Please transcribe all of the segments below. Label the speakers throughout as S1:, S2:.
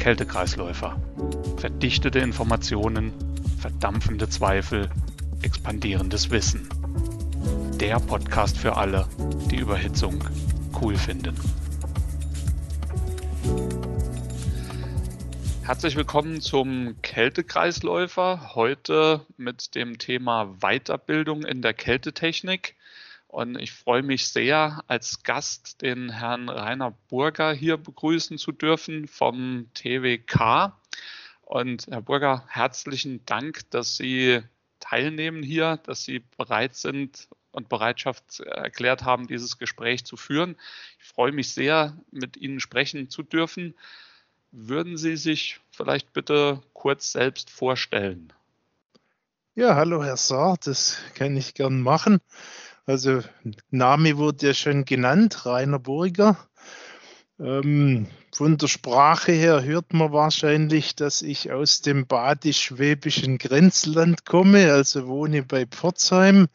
S1: Kältekreisläufer. Verdichtete Informationen, verdampfende Zweifel, expandierendes Wissen. Der Podcast für alle, die Überhitzung cool finden. Herzlich willkommen zum Kältekreisläufer. Heute mit dem Thema Weiterbildung in der Kältetechnik. Und ich freue mich sehr, als Gast den Herrn Rainer Burger hier begrüßen zu dürfen vom TWK. Und Herr Burger, herzlichen Dank, dass Sie teilnehmen hier, dass Sie bereit sind und Bereitschaft erklärt haben, dieses Gespräch zu führen. Ich freue mich sehr, mit Ihnen sprechen zu dürfen. Würden Sie sich vielleicht bitte kurz selbst vorstellen?
S2: Ja, hallo Herr Saar, das kann ich gern machen. Also Name wurde ja schon genannt, Rainer Burger. Ähm, von der Sprache her hört man wahrscheinlich, dass ich aus dem badisch-schwäbischen Grenzland komme, also wohne bei Pforzheim,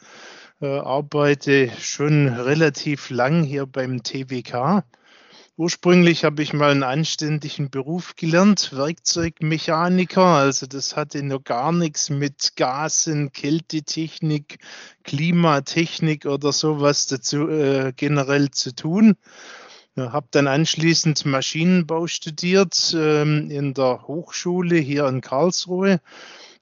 S2: äh, arbeite schon relativ lang hier beim TWK Ursprünglich habe ich mal einen anständigen Beruf gelernt, Werkzeugmechaniker. Also das hatte noch gar nichts mit Gasen, Kältetechnik, Klimatechnik oder sowas dazu äh, generell zu tun. Habe dann anschließend Maschinenbau studiert ähm, in der Hochschule hier in Karlsruhe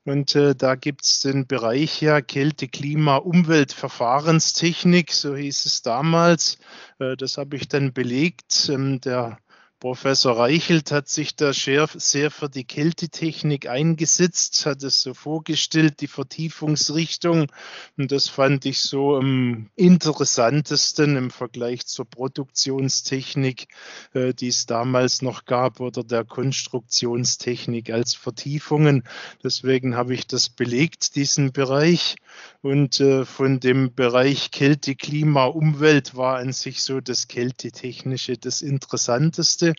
S2: und äh, da gibt es den Bereich ja Kälte, Klima, Umwelt, Verfahrenstechnik, so hieß es damals. Äh, das habe ich dann belegt. Ähm, der Professor Reichelt hat sich da sehr, für die Kältetechnik eingesetzt, hat es so vorgestellt, die Vertiefungsrichtung. Und das fand ich so am interessantesten im Vergleich zur Produktionstechnik, äh, die es damals noch gab, oder der Konstruktionstechnik als Vertiefungen. Deswegen habe ich das belegt, diesen Bereich. Und äh, von dem Bereich Kälte, Klima, Umwelt war an sich so das Kältetechnische das Interessanteste.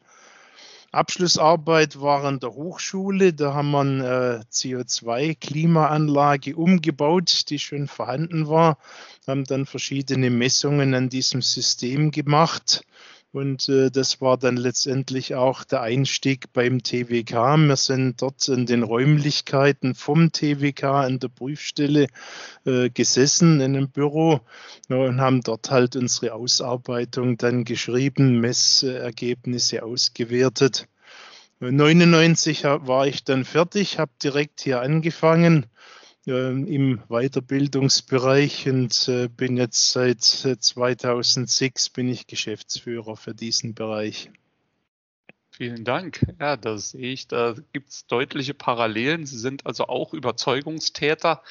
S2: Abschlussarbeit war an der Hochschule. Da haben wir eine äh, CO2-Klimaanlage umgebaut, die schon vorhanden war, haben dann verschiedene Messungen an diesem System gemacht und äh, das war dann letztendlich auch der Einstieg beim TWK. Wir sind dort in den Räumlichkeiten vom TWK an der Prüfstelle äh, gesessen in einem Büro ja, und haben dort halt unsere Ausarbeitung dann geschrieben, Messergebnisse ausgewertet. 99 war ich dann fertig, habe direkt hier angefangen im Weiterbildungsbereich und äh, bin jetzt seit 2006 bin ich Geschäftsführer für diesen Bereich.
S1: Vielen Dank. Ja, da sehe ich, da gibt es deutliche Parallelen. Sie sind also auch Überzeugungstäter.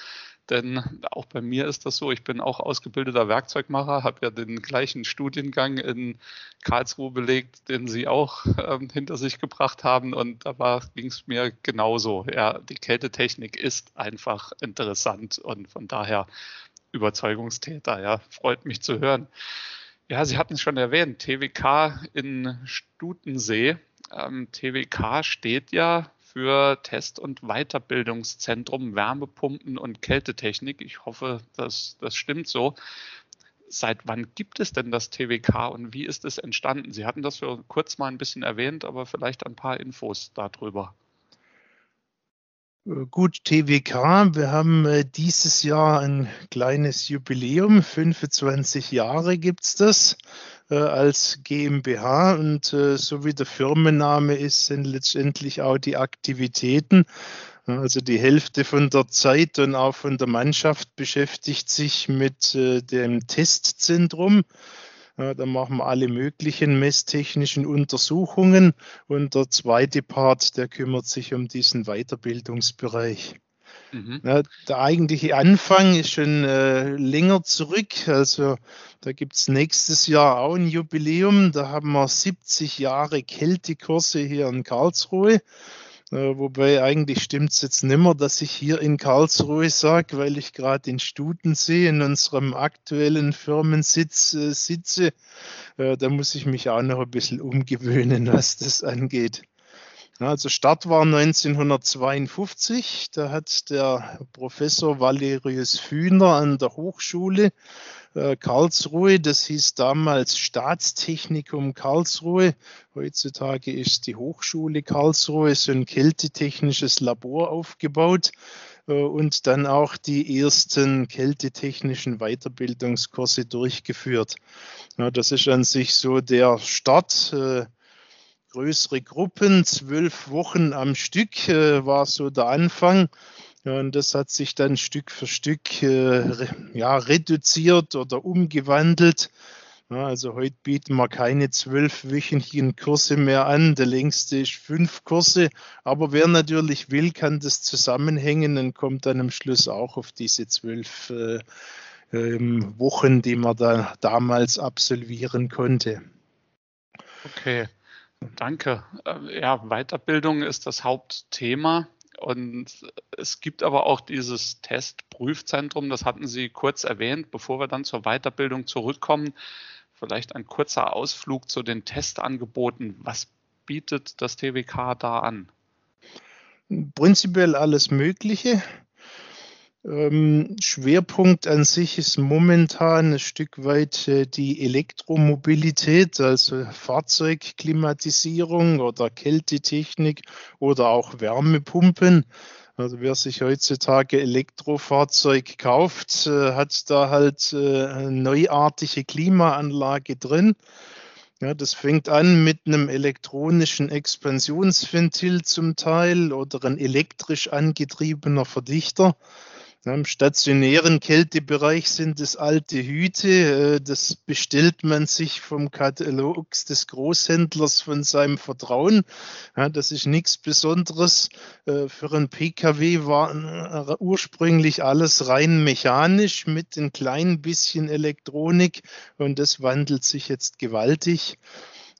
S1: Denn auch bei mir ist das so, ich bin auch ausgebildeter Werkzeugmacher, habe ja den gleichen Studiengang in Karlsruhe belegt, den Sie auch ähm, hinter sich gebracht haben. Und da ging es mir genauso. Ja, die Kältetechnik ist einfach interessant und von daher Überzeugungstäter. Ja, freut mich zu hören. Ja, Sie hatten es schon erwähnt, TWK in Stutensee. Ähm, TWK steht ja für Test- und Weiterbildungszentrum Wärmepumpen und Kältetechnik. Ich hoffe, dass das stimmt so. Seit wann gibt es denn das TWK und wie ist es entstanden? Sie hatten das für kurz mal ein bisschen erwähnt, aber vielleicht ein paar Infos darüber.
S2: Gut, TWK, wir haben äh, dieses Jahr ein kleines Jubiläum, 25 Jahre gibt es das äh, als GmbH und äh, so wie der Firmenname ist, sind letztendlich auch die Aktivitäten. Also die Hälfte von der Zeit und auch von der Mannschaft beschäftigt sich mit äh, dem Testzentrum. Da machen wir alle möglichen messtechnischen Untersuchungen und der zweite Part, der kümmert sich um diesen Weiterbildungsbereich. Mhm. Der eigentliche Anfang ist schon äh, länger zurück. Also da gibt es nächstes Jahr auch ein Jubiläum. Da haben wir 70 Jahre Kältekurse hier in Karlsruhe. Äh, wobei eigentlich stimmt es jetzt nimmer, dass ich hier in Karlsruhe sage, weil ich gerade in Studensee in unserem aktuellen Firmensitz äh, sitze. Äh, da muss ich mich auch noch ein bisschen umgewöhnen, was das angeht. Also Start war 1952. Da hat der Professor Valerius Fühner an der Hochschule äh, Karlsruhe. Das hieß damals Staatstechnikum Karlsruhe. Heutzutage ist die Hochschule Karlsruhe so ein kältetechnisches Labor aufgebaut äh, und dann auch die ersten kältetechnischen Weiterbildungskurse durchgeführt. Das ist an sich so der Start. Äh, größere Gruppen, zwölf Wochen am Stück war so der Anfang. Und das hat sich dann Stück für Stück äh, ja, reduziert oder umgewandelt. Ja, also heute bieten wir keine zwölfwöchigen Kurse mehr an. Der längste ist fünf Kurse. Aber wer natürlich will, kann das zusammenhängen und kommt dann am Schluss auch auf diese zwölf äh, ähm, Wochen, die man da damals absolvieren konnte.
S1: Okay, danke. Äh, ja, Weiterbildung ist das Hauptthema. Und es gibt aber auch dieses Testprüfzentrum, das hatten Sie kurz erwähnt, bevor wir dann zur Weiterbildung zurückkommen. Vielleicht ein kurzer Ausflug zu den Testangeboten. Was bietet das TWK da an?
S2: Prinzipiell alles Mögliche. Ähm, Schwerpunkt an sich ist momentan ein Stück weit äh, die Elektromobilität, also Fahrzeugklimatisierung oder Kältetechnik oder auch Wärmepumpen. Also wer sich heutzutage Elektrofahrzeug kauft, äh, hat da halt äh, eine neuartige Klimaanlage drin. Ja, das fängt an mit einem elektronischen Expansionsventil zum Teil oder ein elektrisch angetriebener Verdichter. Im stationären Kältebereich sind es alte Hüte. Äh, das bestellt man sich vom Katalog des Großhändlers von seinem Vertrauen. Das ist nichts Besonderes. Äh, für einen Pkw war äh, ursprünglich alles rein mechanisch mit ein klein bisschen Elektronik und das wandelt sich jetzt gewaltig.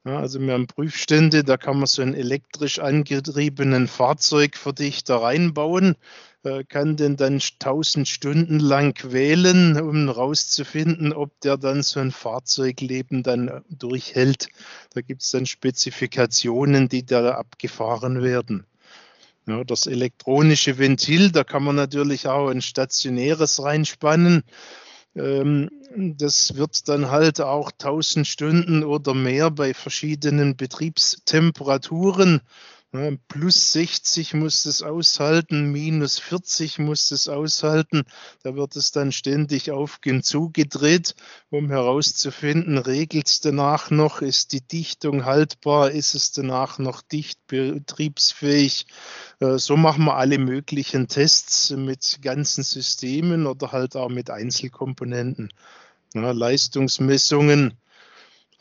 S2: also wir haben Prüfstände, da kann man so einen elektrisch angetriebenen Fahrzeugverdichter reinbauen. Äh, kann den dann tausend Stunden lang quälen, um rauszufinden, ob der dann so ein Fahrzeugleben dann durchhält. Da gibt es dann Spezifikationen, die da abgefahren werden. Ja, das elektronische Ventil, da kann man natürlich auch ein stationäres reinspannen. Ähm, das wird dann halt auch 1000 Stunden oder mehr bei verschiedenen Betriebstemperaturen Plus 60 muss es aushalten, minus 40 muss es aushalten. Da wird es dann ständig auf und zugedreht, um herauszufinden, regelt es danach noch, ist die Dichtung haltbar, ist es danach noch dicht betriebsfähig. Äh, so machen wir alle möglichen Tests mit ganzen Systemen oder halt auch mit Einzelkomponenten. Leistungsmessungen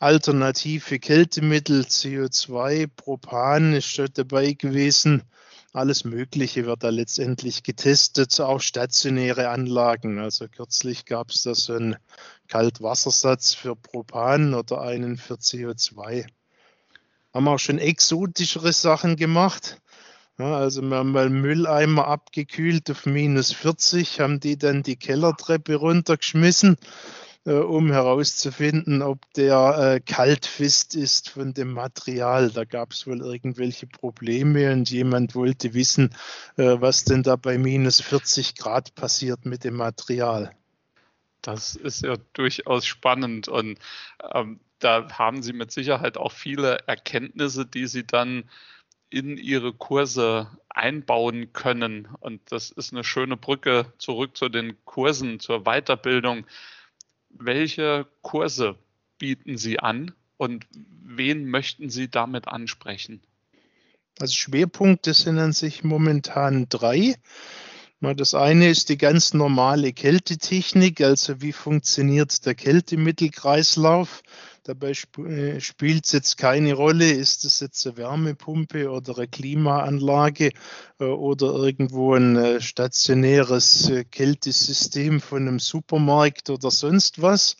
S2: alternative Kältemittel, CO2, Propan ist schon dabei gewesen. Alles Mögliche wird da letztendlich getestet, auch stationäre Anlagen. Also kürzlich gab es da so einen Kaltwassersatz für Propan oder einen für CO2. Haben auch schon exotischere Sachen gemacht. Ja, also wir haben mal Mülleimer abgekühlt auf minus 40, haben die dann die Kellertreppe runtergeschmissen äh, um herauszufinden, ob der äh, kaltfest ist von dem Material. Da gab es wohl irgendwelche Probleme und jemand wollte wissen, äh, was denn da bei minus 40 Grad passiert mit dem Material.
S1: Das ist ja durchaus spannend und ähm, da haben Sie mit Sicherheit auch viele Erkenntnisse, die Sie dann in Ihre Kurse einbauen können. Und das ist eine schöne Brücke zurück zu den Kursen, zur Weiterbildung welche Kurse bieten Sie an und wen möchten Sie damit ansprechen?
S2: Also Schwerpunkte sind an sich momentan drei. Das eine ist die ganz normale Kältetechnik, also wie funktioniert der Kältemittelkreislauf. Dabei äh, spielt es jetzt keine Rolle, ist es jetzt eine Wärmepumpe oder eine Klimaanlage äh, oder irgendwo ein äh, stationäres Kältesystem von einem Supermarkt oder sonst was.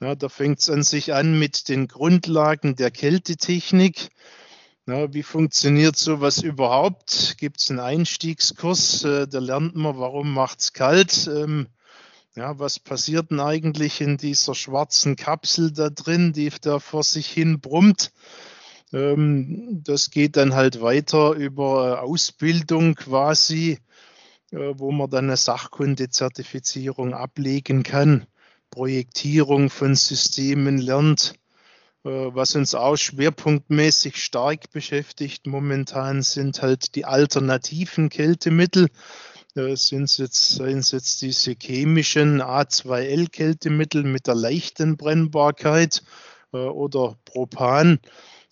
S2: Ja, da fängt es an sich an mit den Grundlagen der Kältetechnik. Ja, wie funktioniert sowas überhaupt? Gibt es einen Einstiegskurs? Äh, da lernt man, warum macht es kalt? Ähm, ja, was passiert denn eigentlich in dieser schwarzen Kapsel da drin, die da vor sich hin brummt? Ähm, das geht dann halt weiter über Ausbildung quasi, äh, wo man dann eine Sachkunde-Zertifizierung ablegen kann. Projektierung von Systemen lernt. Äh, was uns auch schwerpunktmäßig stark beschäftigt momentan sind halt die alternativen Kältemittel. Äh, sind es jetzt, seien es jetzt diese chemischen A2L-Kältemittel mit der leichten Brennbarkeit äh, oder Propan.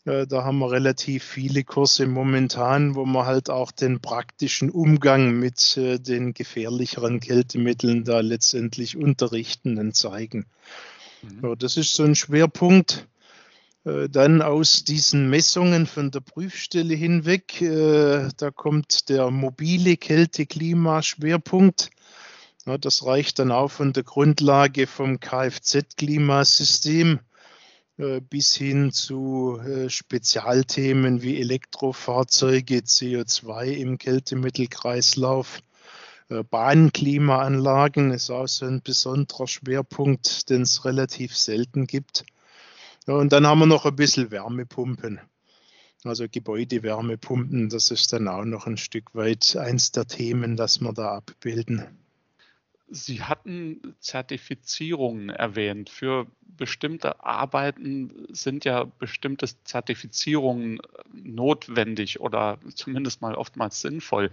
S2: Da haben wir relativ viele Kurse momentan, wo wir halt auch den praktischen Umgang mit den gefährlicheren Kältemitteln da letztendlich unterrichten und zeigen. Mhm. Das ist so ein Schwerpunkt. Äh, dann aus diesen Messungen von der Prüfstelle hinweg, äh, da kommt der mobile Kälte-Klima-Schwerpunkt. Das reicht dann auch von der Grundlage vom Kfz-Klimasystem äh, bis hin zu Spezialthemen wie Elektrofahrzeuge, CO2 im Kältemittelkreislauf. Bahnklimaanlagen ist auch so ein besonderer Schwerpunkt, den es relativ selten gibt. Ja, und dann haben wir noch ein bisschen Wärmepumpen. Also Gebäudewärmepumpen, das ist dann auch noch ein Stück weit eins der Themen, das wir da abbilden.
S1: Sie hatten Zertifizierungen erwähnt. Für bestimmte Arbeiten sind ja bestimmte Zertifizierungen notwendig oder zumindest mal oftmals sinnvoll.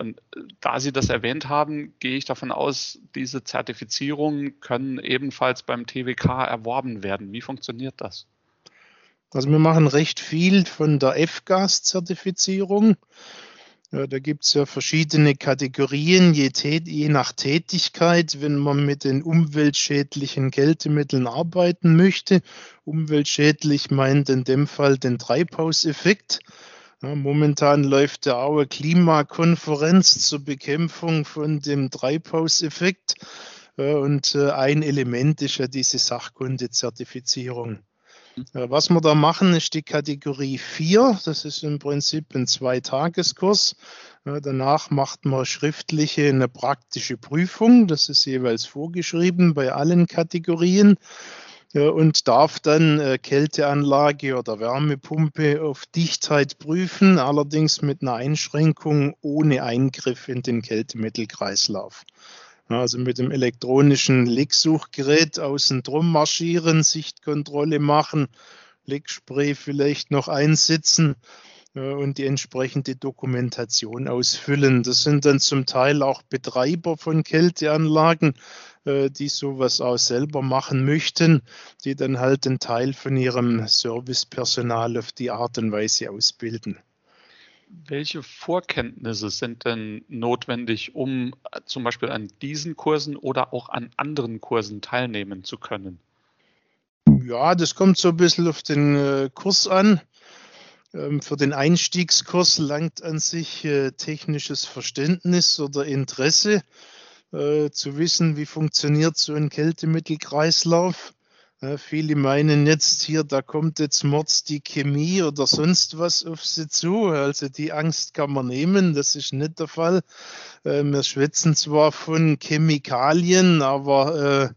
S1: Und äh, da Sie das erwähnt haben, gehe ich davon aus, diese Zertifizierungen können ebenfalls beim TWK erworben werden. Wie funktioniert das?
S2: Also wir machen recht viel von der F-Gas-Zertifizierung. Ja, da gibt es ja verschiedene Kategorien, je, je, nach Tätigkeit, wenn man mit den umweltschädlichen Kältemitteln arbeiten möchte. Umweltschädlich meint in dem Fall den Treibhauseffekt. Ja, momentan läuft auch eine Klimakonferenz zur Bekämpfung von dem Treibhauseffekt. Und äh, ein Element ist ja diese Sachkunde-Zertifizierung. Was wir da machen, ist die Kategorie 4. Das ist im Prinzip ein Zweitageskurs. Danach macht man schriftliche, eine praktische Prüfung. Das ist jeweils vorgeschrieben bei allen Kategorien und darf dann äh, Kälteanlage oder Wärmepumpe auf Dichtheit prüfen, allerdings mit einer Einschränkung ohne Eingriff in den Kältemittelkreislauf. Also mit dem elektronischen Lecksuchgerät außen drum marschieren, Sichtkontrolle machen, Leckspray vielleicht noch einsitzen und die entsprechende Dokumentation ausfüllen. Das sind dann zum Teil auch Betreiber von Kälteanlagen, äh, die sowas auch selber machen möchten, die dann halt einen Teil von ihrem Servicepersonal auf die Art und Weise ausbilden.
S1: Welche Vorkenntnisse sind denn notwendig, um äh, zum Beispiel an diesen Kursen oder auch an anderen Kursen teilnehmen zu können?
S2: Ja, das kommt so ein bisschen auf den äh, Kurs an. Ähm, für den Einstiegskurs langt an sich technisches Verständnis oder Interesse äh, zu wissen, wie funktioniert so ein Kältemittelkreislauf. Äh, viele meinen jetzt hier, da kommt jetzt Mords die Chemie oder sonst was auf sie zu. Also die Angst kann man nehmen, das ist nicht der Fall. Äh, wir schwätzen zwar von Chemikalien, aber äh,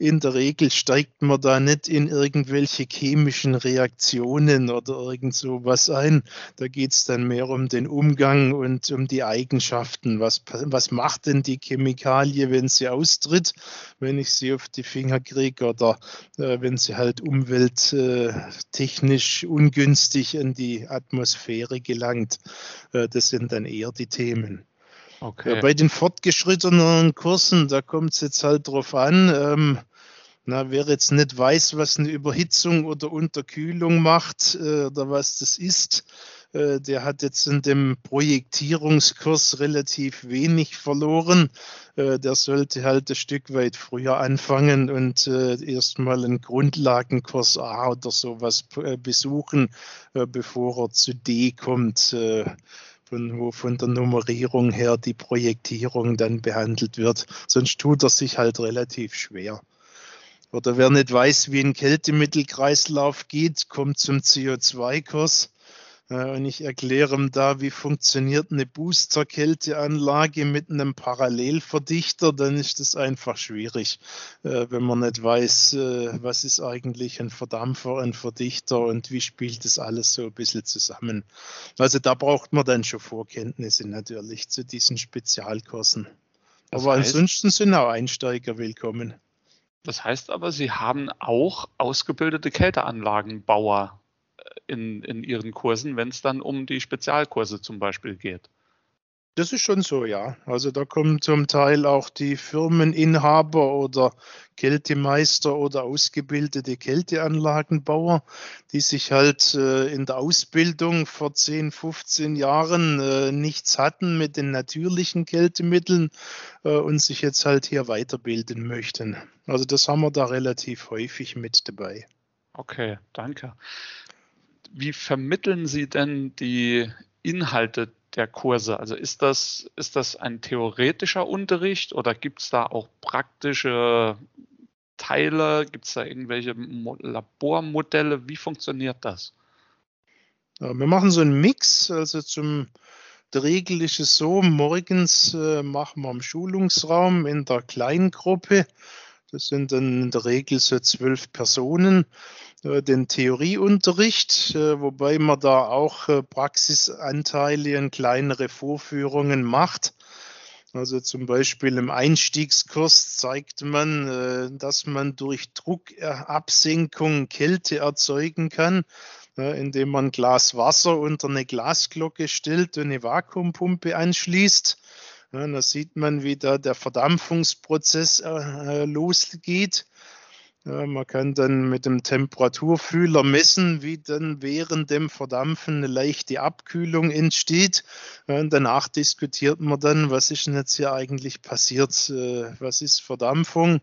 S2: in der Regel steigt man da nicht in irgendwelche chemischen Reaktionen oder irgend so was ein. Da geht es dann mehr um den Umgang und um die Eigenschaften. Was, was macht denn die Chemikalie, wenn sie austritt, wenn ich sie auf die Finger kriege oder äh, wenn sie halt umwelttechnisch äh, ungünstig in die Atmosphäre gelangt? Äh, das sind dann eher die Themen. Okay. Ja, bei den fortgeschrittenen Kursen, da kommt es jetzt halt drauf an. Ähm, na, wer jetzt nicht weiß, was eine Überhitzung oder Unterkühlung macht äh, oder was das ist, äh, der hat jetzt in dem Projektierungskurs relativ wenig verloren. Äh, der sollte halt ein Stück weit früher anfangen und äh, erstmal einen Grundlagenkurs A oder sowas äh, besuchen, äh, bevor er zu D kommt von, wo von der Nummerierung her die Projektierung dann behandelt wird. Sonst tut er sich halt relativ schwer. Oder wer nicht weiß, wie ein Kältemittelkreislauf geht, kommt zum CO2-Kurs. Äh, und ich erkläre ihm da, wie funktioniert eine Booster-Kälteanlage mit einem Parallelverdichter. Dann ist das einfach schwierig, äh, wenn man nicht weiß, äh, was ist eigentlich ein Verdampfer, ein Verdichter und wie spielt das alles so ein bisschen zusammen. Also da braucht man dann schon Vorkenntnisse natürlich zu diesen Spezialkursen. Aber heißt, ansonsten sind auch Einsteiger willkommen.
S1: Das heißt aber, Sie haben auch ausgebildete Kälteanlagenbauer äh, in, in Ihren Kursen, wenn es dann um die Spezialkurse zum Beispiel geht.
S2: Das ist schon so, ja. Also da kommen zum Teil auch die Firmeninhaber oder Kältemeister oder ausgebildete Kälteanlagenbauer, die sich halt äh, in der Ausbildung vor 10, 15 Jahren äh, nichts hatten mit den natürlichen Kältemitteln äh, und sich jetzt halt hier weiterbilden möchten. Also das haben wir da relativ häufig mit dabei.
S1: Okay, danke. Wie vermitteln Sie denn die Inhalte der Kurse? Also ist das, ist das ein theoretischer Unterricht oder gibt es da auch praktische Teile? Gibt es da irgendwelche Labormodelle? Wie funktioniert das?
S2: Ja, wir machen so einen Mix. Also zum Regel ist es so, morgens äh, machen wir im Schulungsraum in der Kleingruppe das sind dann in der Regel so zwölf Personen. Äh, den Theorieunterricht, äh, wobei man da auch äh, Praxisanteile und kleinere Vorführungen macht. Also zum Beispiel im Einstiegskurs zeigt man, dass man durch Druckabsenkung Kälte erzeugen kann, indem man ein Glas Wasser unter eine Glasglocke stellt und eine Vakuumpumpe anschließt. Ja, da sieht man, wie da der Verdampfungsprozess äh, losgeht. Ja, man kann dann mit dem Temperaturfühler messen, wie dann während dem Verdampfen eine leichte Abkühlung entsteht. Ja, danach diskutiert man dann, was ist denn jetzt hier eigentlich passiert? Äh, was ist Verdampfung?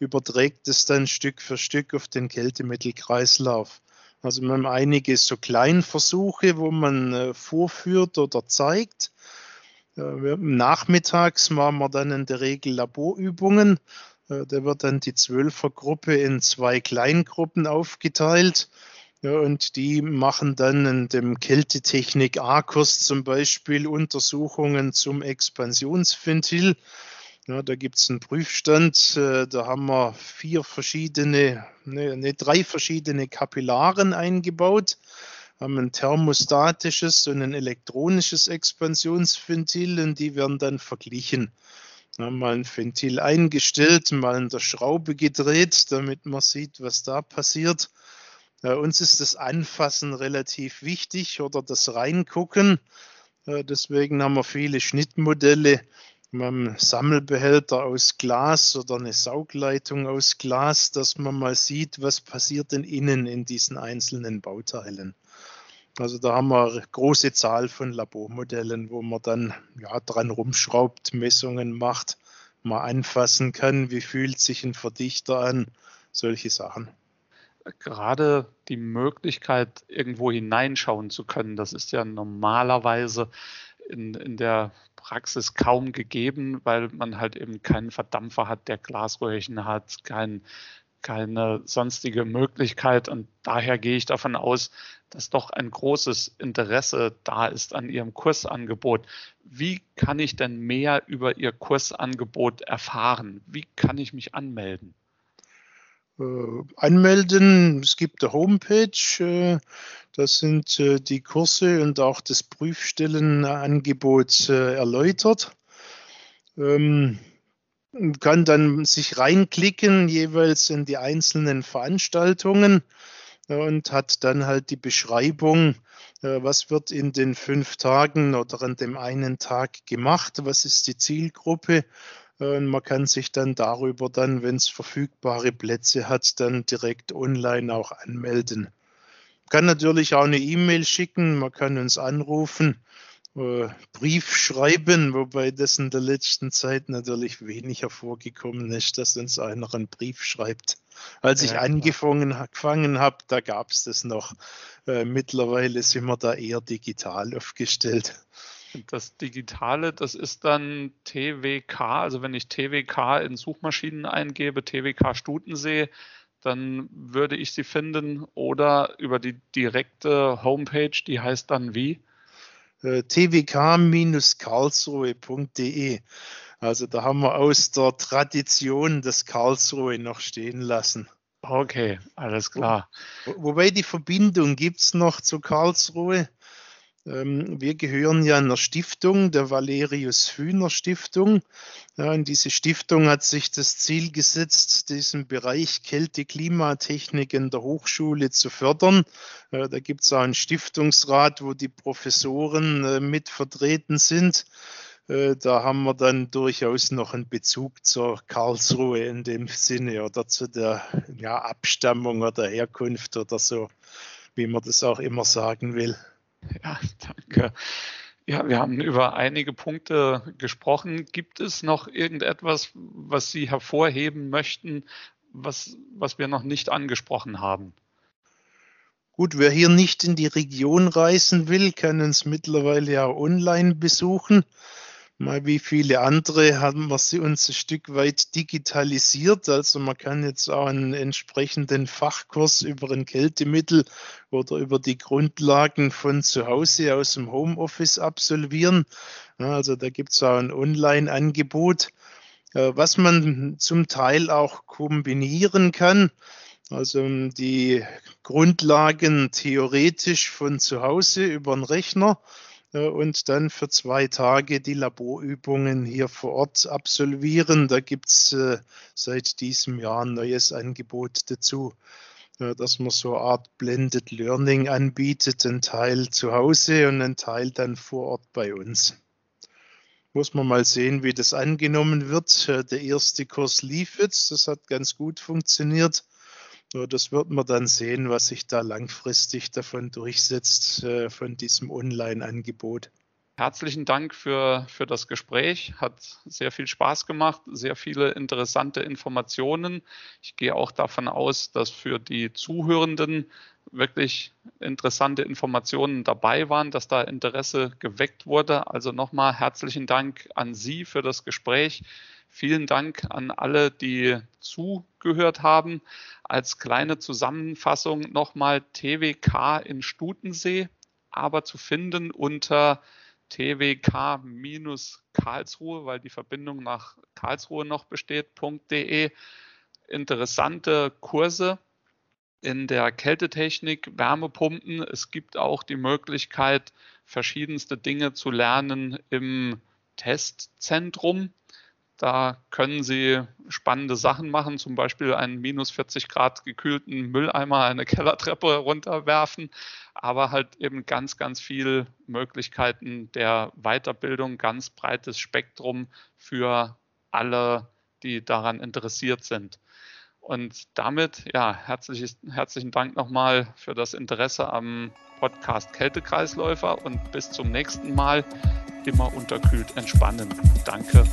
S2: Überträgt es dann Stück für Stück auf den Kältemittelkreislauf. Also wir haben einige so Kleinversuche, wo man äh, vorführt oder zeigt. Nachmittags machen wir dann in der Regel Laborübungen. Äh, da wird dann die Zwölfergruppe in zwei Kleingruppen aufgeteilt. und die machen dann in dem Kältetechnik A-Kurs zum Beispiel Untersuchungen zum Expansionsventil. Ja, da gibt es einen Prüfstand, äh, da haben wir vier verschiedene, ne, ne, drei verschiedene Kapillaren eingebaut haben ein thermostatisches und ein elektronisches Expansionsventil und die werden dann verglichen. Wir haben mal ein Ventil eingestellt, mal in der Schraube gedreht, damit man sieht, was da passiert. Bei uns ist das Anfassen relativ wichtig oder das Reingucken. Deswegen haben wir viele Schnittmodelle. Wir haben Sammelbehälter aus Glas oder eine Saugleitung aus Glas, dass man mal sieht, was passiert denn innen in diesen einzelnen Bauteilen. Also da haben wir eine große Zahl von Labormodellen, wo man dann ja, dran rumschraubt, Messungen macht, mal anfassen kann, wie fühlt sich ein Verdichter an, solche Sachen.
S1: Gerade die Möglichkeit, irgendwo hineinschauen zu können, das ist ja normalerweise in, in der Praxis kaum gegeben, weil man halt eben keinen Verdampfer hat, der Glasröhrchen hat, kein keine sonstige Möglichkeit. Und daher gehe ich davon aus, dass doch ein großes Interesse da ist an Ihrem Kursangebot. Wie kann ich denn mehr über Ihr Kursangebot erfahren? Wie kann ich mich anmelden?
S2: Äh, anmelden, es gibt eine Homepage, äh, das sind äh, die Kurse und auch das Prüfstellenangebot äh, erläutert. Ähm, kann dann sich reinklicken, jeweils in die einzelnen Veranstaltungen und hat dann halt die Beschreibung, äh, was wird in den fünf Tagen oder an dem einen Tag gemacht, was ist die Zielgruppe. Und man kann sich dann darüber dann, wenn es verfügbare Plätze hat, dann direkt online auch anmelden. Man kann natürlich auch eine E-Mail schicken, man kann uns anrufen äh, Brief schreiben, wobei das in der letzten Zeit natürlich wenig hervorgekommen ist, dass uns einer einen Brief schreibt. Als ich ja, angefangen gefangen habe, da gab es das noch. Äh, mittlerweile sind wir da eher digital aufgestellt.
S1: Das Digitale, das ist dann TWK. Also wenn ich TWK in Suchmaschinen eingebe, TWK Stutensee, dann würde ich sie finden. Oder über die direkte Homepage, die heißt dann wie?
S2: Äh, twk-karlsruhe.de. Also da haben wir aus der Tradition das Karlsruhe noch stehen lassen.
S1: Okay, alles klar.
S2: Wo, wobei die Verbindung gibt es noch zu Karlsruhe. Ähm, wir gehören ja einer Stiftung, der Valerius Hühner Stiftung. Ja, und diese Stiftung hat sich das Ziel gesetzt, diesen Bereich Kälte-Klimatechnik in der Hochschule zu fördern. Da gibt es auch einen Stiftungsrat, wo die Professoren äh, mit vertreten sind. Äh, da haben wir dann durchaus noch einen Bezug zur Karlsruhe in dem Sinne oder zu der ja, Abstammung oder Herkunft oder so, wie man das auch immer sagen will.
S1: Ja, danke. Ja, wir haben über einige Punkte gesprochen. Gibt es noch irgendetwas, was Sie hervorheben möchten, was, was wir noch nicht angesprochen haben?
S2: Gut, wer hier nicht in die Region reisen will, kann uns mittlerweile ja online besuchen mal wie viele andere haben wir sie uns ein Stück weit digitalisiert. Also man kann jetzt auch einen entsprechenden Fachkurs über ein Kältemittel oder über die Grundlagen von zu Hause aus dem Homeoffice absolvieren. Also da gibt es auch ein Online-Angebot, äh, was man zum Teil auch kombinieren kann. Also die Grundlagen theoretisch von zu Hause über den Rechner und dann für zwei Tage die Laborübungen hier vor Ort absolvieren. Da gibt es äh, seit diesem Jahr ein neues Angebot dazu, äh, dass man so eine Art Blended Learning anbietet, ein Teil zu Hause und ein Teil dann vor Ort bei uns. Muss man mal sehen, wie das angenommen wird. Der erste Kurs lief jetzt, das hat ganz gut funktioniert. So, das wird man dann sehen, was sich da langfristig davon durchsetzt, äh, von diesem Online-Angebot.
S1: Herzlichen Dank für, für das Gespräch. Hat sehr viel Spaß gemacht, sehr viele interessante Informationen. Ich gehe auch davon aus, dass für die Zuhörenden wirklich interessante Informationen dabei waren, dass da Interesse geweckt wurde. Also nochmal herzlichen Dank an Sie für das Gespräch. Vielen Dank an alle, die zugehört haben. Als kleine Zusammenfassung nochmal TWK in Stutensee, aber zu finden unter twk-karlsruhe, weil die Verbindung nach Karlsruhe noch besteht.de. Interessante Kurse in der Kältetechnik, Wärmepumpen. Es gibt auch die Möglichkeit, verschiedenste Dinge zu lernen im Testzentrum. Da können Sie spannende Sachen machen, zum Beispiel einen minus 40 Grad gekühlten Mülleimer eine Kellertreppe runterwerfen, aber halt eben ganz, ganz viel Möglichkeiten der Weiterbildung, ganz breites Spektrum für alle, die daran interessiert sind. Und damit, ja, herzlich, herzlichen Dank nochmal für das Interesse am Podcast Kältekreisläufer und bis zum nächsten Mal immer unterkühlt entspannen. Danke